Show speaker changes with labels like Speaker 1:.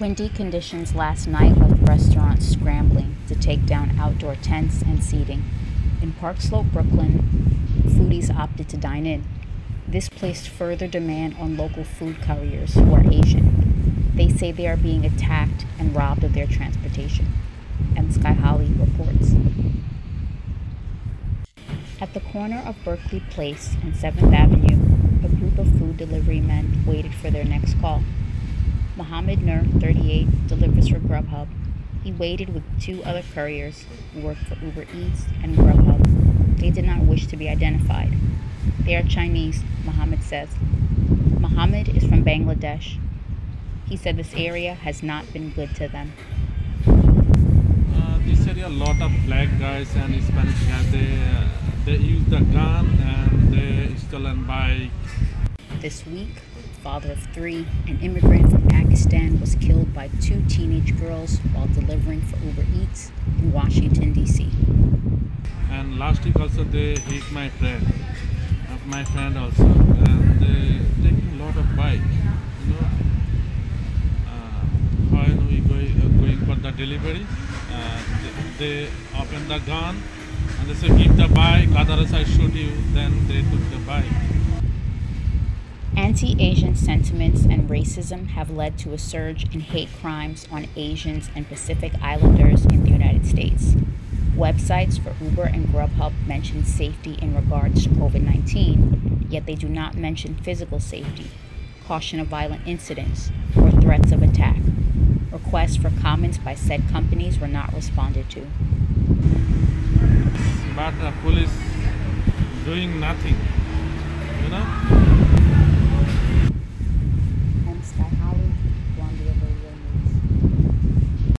Speaker 1: Windy conditions last night left restaurants scrambling to take down outdoor tents and seating. In Park Slope, Brooklyn, foodies opted to dine in. This placed further demand on local food couriers who are Asian. They say they are being attacked and robbed of their transportation. And Sky Holly reports. At the corner of Berkeley Place and 7th Avenue, a group of food delivery men waited for their next call. Mohammed Nur, 38, delivers for Grubhub. He waited with two other couriers who work for Uber Eats and Grubhub. They did not wish to be identified. They are Chinese, Mohammed says. Mohammed is from Bangladesh. He said this area has not been good to them.
Speaker 2: Uh, this area, a lot of black guys and Hispanic guys, they, uh, they use the gun and they stolen bike.
Speaker 1: This week, father of three, an immigrant from Pakistan, was killed by two teenage girls while delivering for Uber Eats in Washington, D.C.
Speaker 2: And last week also they hit my friend, uh, my friend also, and they taking a lot of bike, you know. Uh, when we going, uh, going for the delivery, uh, they, they open the gun and they say give the bike, otherwise I shoot you. Then they took the bike.
Speaker 1: Anti Asian sentiments and racism have led to a surge in hate crimes on Asians and Pacific Islanders in the United States. Websites for Uber and Grubhub mention safety in regards to COVID 19, yet they do not mention physical safety, caution of violent incidents, or threats of attack. Requests for comments by said companies were not responded to.
Speaker 2: But the police doing nothing, you know.